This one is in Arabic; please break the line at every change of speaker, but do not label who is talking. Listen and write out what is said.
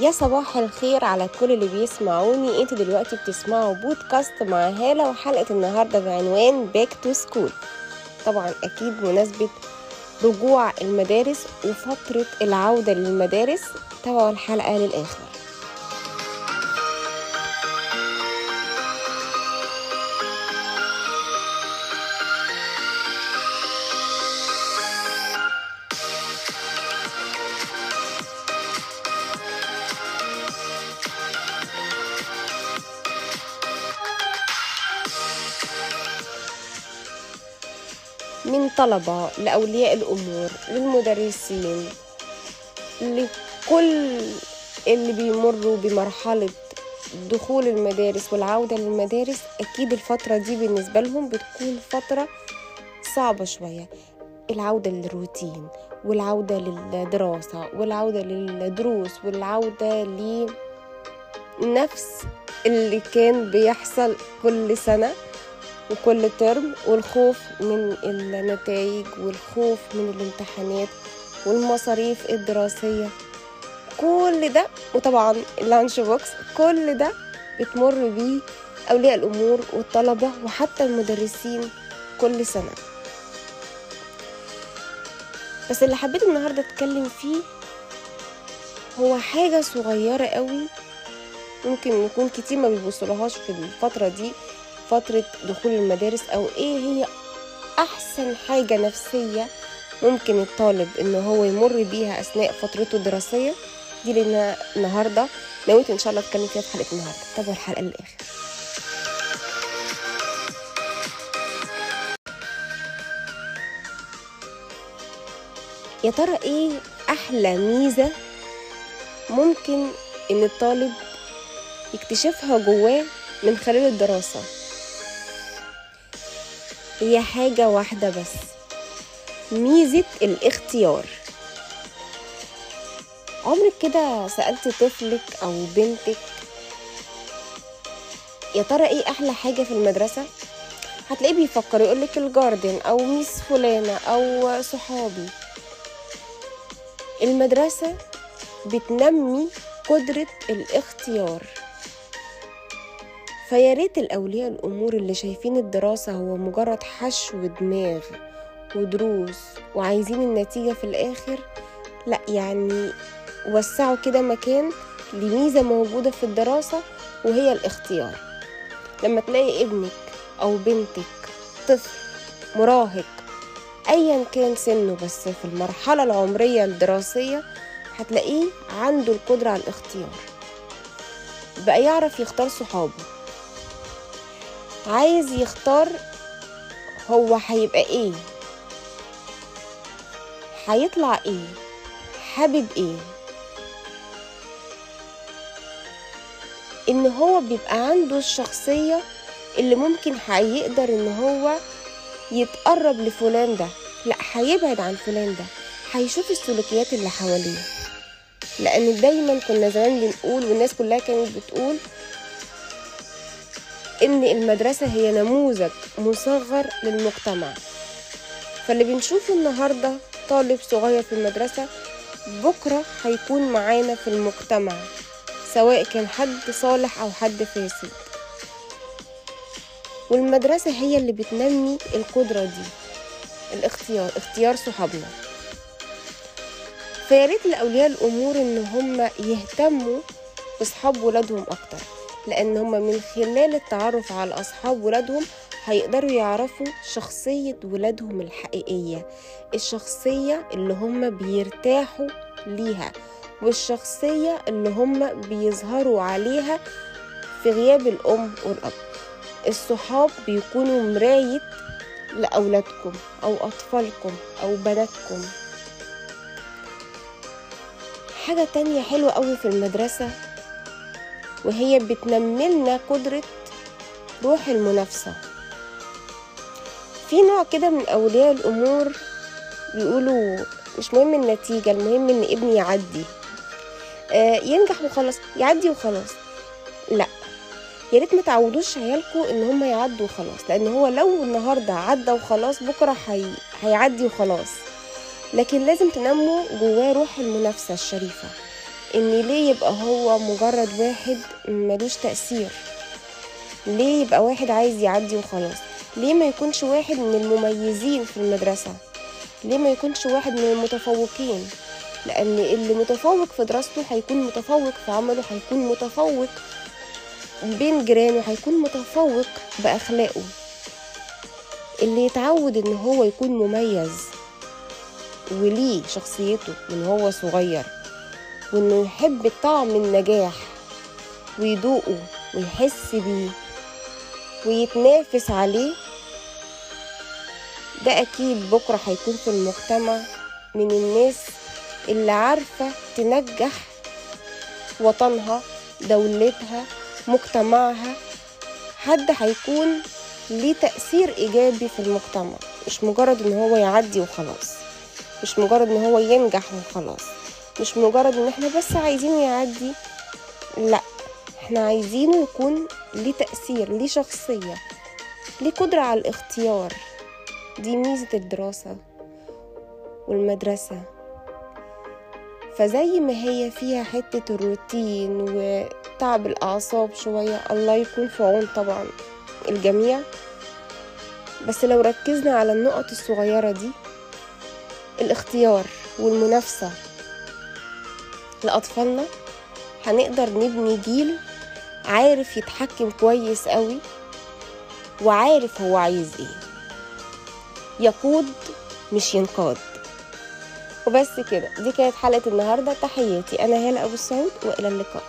يا صباح الخير على كل اللي بيسمعوني. أنتوا دلوقتي بتسمعوا بودكاست مع هالة وحلقة النهاردة بعنوان back to school طبعا أكيد مناسبة رجوع المدارس وفترة العودة للمدارس تابعوا الحلقة للآخر. من طلبة لأولياء الأمور للمدرسين لكل اللي بيمروا بمرحلة دخول المدارس والعودة للمدارس أكيد الفترة دي بالنسبة لهم بتكون فترة صعبة شوية. العودة للروتين والعودة للدراسة والعودة للدروس والعودة لنفس اللي كان بيحصل كل سنة. وكل ترم والخوف من النتائج والخوف من الامتحانات والمصاريف الدراسية. كل ده وطبعا اللانش بوكس كل ده بتمر بيه أولياء الأمور والطلبة وحتى المدرسين كل سنة. بس اللي حبيت النهاردة أتكلم فيه هو حاجة صغيرة قوي ممكن يكون كتير ما بيبصلهاش في الفترة دي. فترة دخول المدارس أو إيه هي أحسن حاجة نفسية ممكن الطالب إن هو يمر بيها أثناء فترته الدراسية؟ دي لأن النهاردة نويت إن شاء الله أتكلم فيها في حلقة النهاردة. تابعوا الحلقة للآخر يا ترى إيه أحلى ميزة ممكن إن الطالب يكتشفها جواه من خلال الدراسة؟ هي حاجة واحدة بس. ميزة الاختيار. عمرك كده سألت طفلك أو بنتك يا ترى إيه أحلى حاجة في المدرسة؟ هتلاقيه بيفكر يقولك الجاردن أو ميس فلانة أو صحابي. المدرسة بتنمي قدرة الاختيار. فيا ريت الأولياء الأمور اللي شايفين الدراسة هو مجرد حشو دماغ ودروس وعايزين النتيجة في الآخر لأ يعني وسعوا كده مكان لميزة موجودة في الدراسة وهي الاختيار. لما تلاقي ابنك أو بنتك طفل مراهق أيا كان سنه بس في المرحلة العمرية الدراسية هتلاقيه عنده القدرة على الاختيار. بقى يعرف يختار صحابه. عايز يختار هو هيبقى إيه؟ هيطلع إيه؟ حابب إيه؟ ان هو بيبقى عنده الشخصية اللي ممكن هيقدر ان هو يتقرب لفلان ده. لا هيبعد عن فلان ده. هيشوف السلوكيات اللي حواليه. لأن دايما كنا زمان بنقول والناس كلها كانت بتقول إن المدرسة هي نموذج مصغر للمجتمع. فاللي بنشوفه النهاردة طالب صغير في المدرسة بكرة هيكون معانا في المجتمع سواء كان حد صالح أو حد فاسد. والمدرسة هي اللي بتنمي القدرة دي الاختيار اختيار صحابنا. فياريت لأولياء الأمور إن هم يهتموا بصحاب ولادهم أكتر. لأن هم من خلال التعرف على أصحاب ولادهم هيقدروا يعرفوا شخصية ولادهم الحقيقية الشخصية اللي هم بيرتاحوا ليها والشخصية اللي هم بيظهروا عليها في غياب الأم والأب. الصحاب بيكونوا مراية لأولادكم أو أطفالكم أو بناتكم. حاجة تانية حلوة قوي في المدرسة وهي بتنملنا قدرة روح المنافسة. في نوع كده من أولياء الأمور بيقولوا مش مهم النتيجة المهم إن ابني يعدي. آه ينجح وخلاص يعدي وخلاص. لا يا ريت ما تعودوش عيالكم إن هم يعدوا وخلاص لأن هو لو النهارده عدى وخلاص بكرة هي... هيعدي وخلاص. لكن لازم تنموا جواه روح المنافسة الشريفة. إن ليه يبقى هو مجرد واحد ملوش تأثير؟ ليه يبقى واحد عايز يعدي وخلاص؟ ليه ما يكونش واحد من المميزين في المدرسة؟ ليه ما يكونش واحد من المتفوقين؟ لأن اللي متفوق في دراسته هيكون متفوق في عمله هيكون متفوق بين جيرانه هيكون متفوق بأخلاقه. اللي يتعود إن هو يكون مميز وليه شخصيته من هو صغير وإنه يحب طعم النجاح ويدوقه ويحس بيه ويتنافس عليه. ده أكيد بكرة هيكون في المجتمع من الناس اللي عارفة تنجح وطنها دولتها مجتمعها. حد هيكون ليه تأثير إيجابي في المجتمع مش مجرد إن هو يعدي وخلاص مش مجرد إن هو ينجح وخلاص. مش مجرد إن إحنا بس عايزينه يعدي لأ إحنا عايزينه يكون ليه تأثير ليه شخصية ليه قدرة على الاختيار. دي ميزة الدراسة والمدرسة. فزي ما هي فيها حتة الروتين وتعب الأعصاب شوية الله يكون في عون طبعا الجميع. بس لو ركزنا على النقط الصغيرة دي الاختيار والمنافسة لأطفالنا هنقدر نبني جيل عارف يتحكم كويس قوي وعارف هو عايز إيه. يقود مش ينقاد. وبس كده دي كانت حلقة النهاردة تحياتي أنا هالة أبو السعود وإلى اللقاء.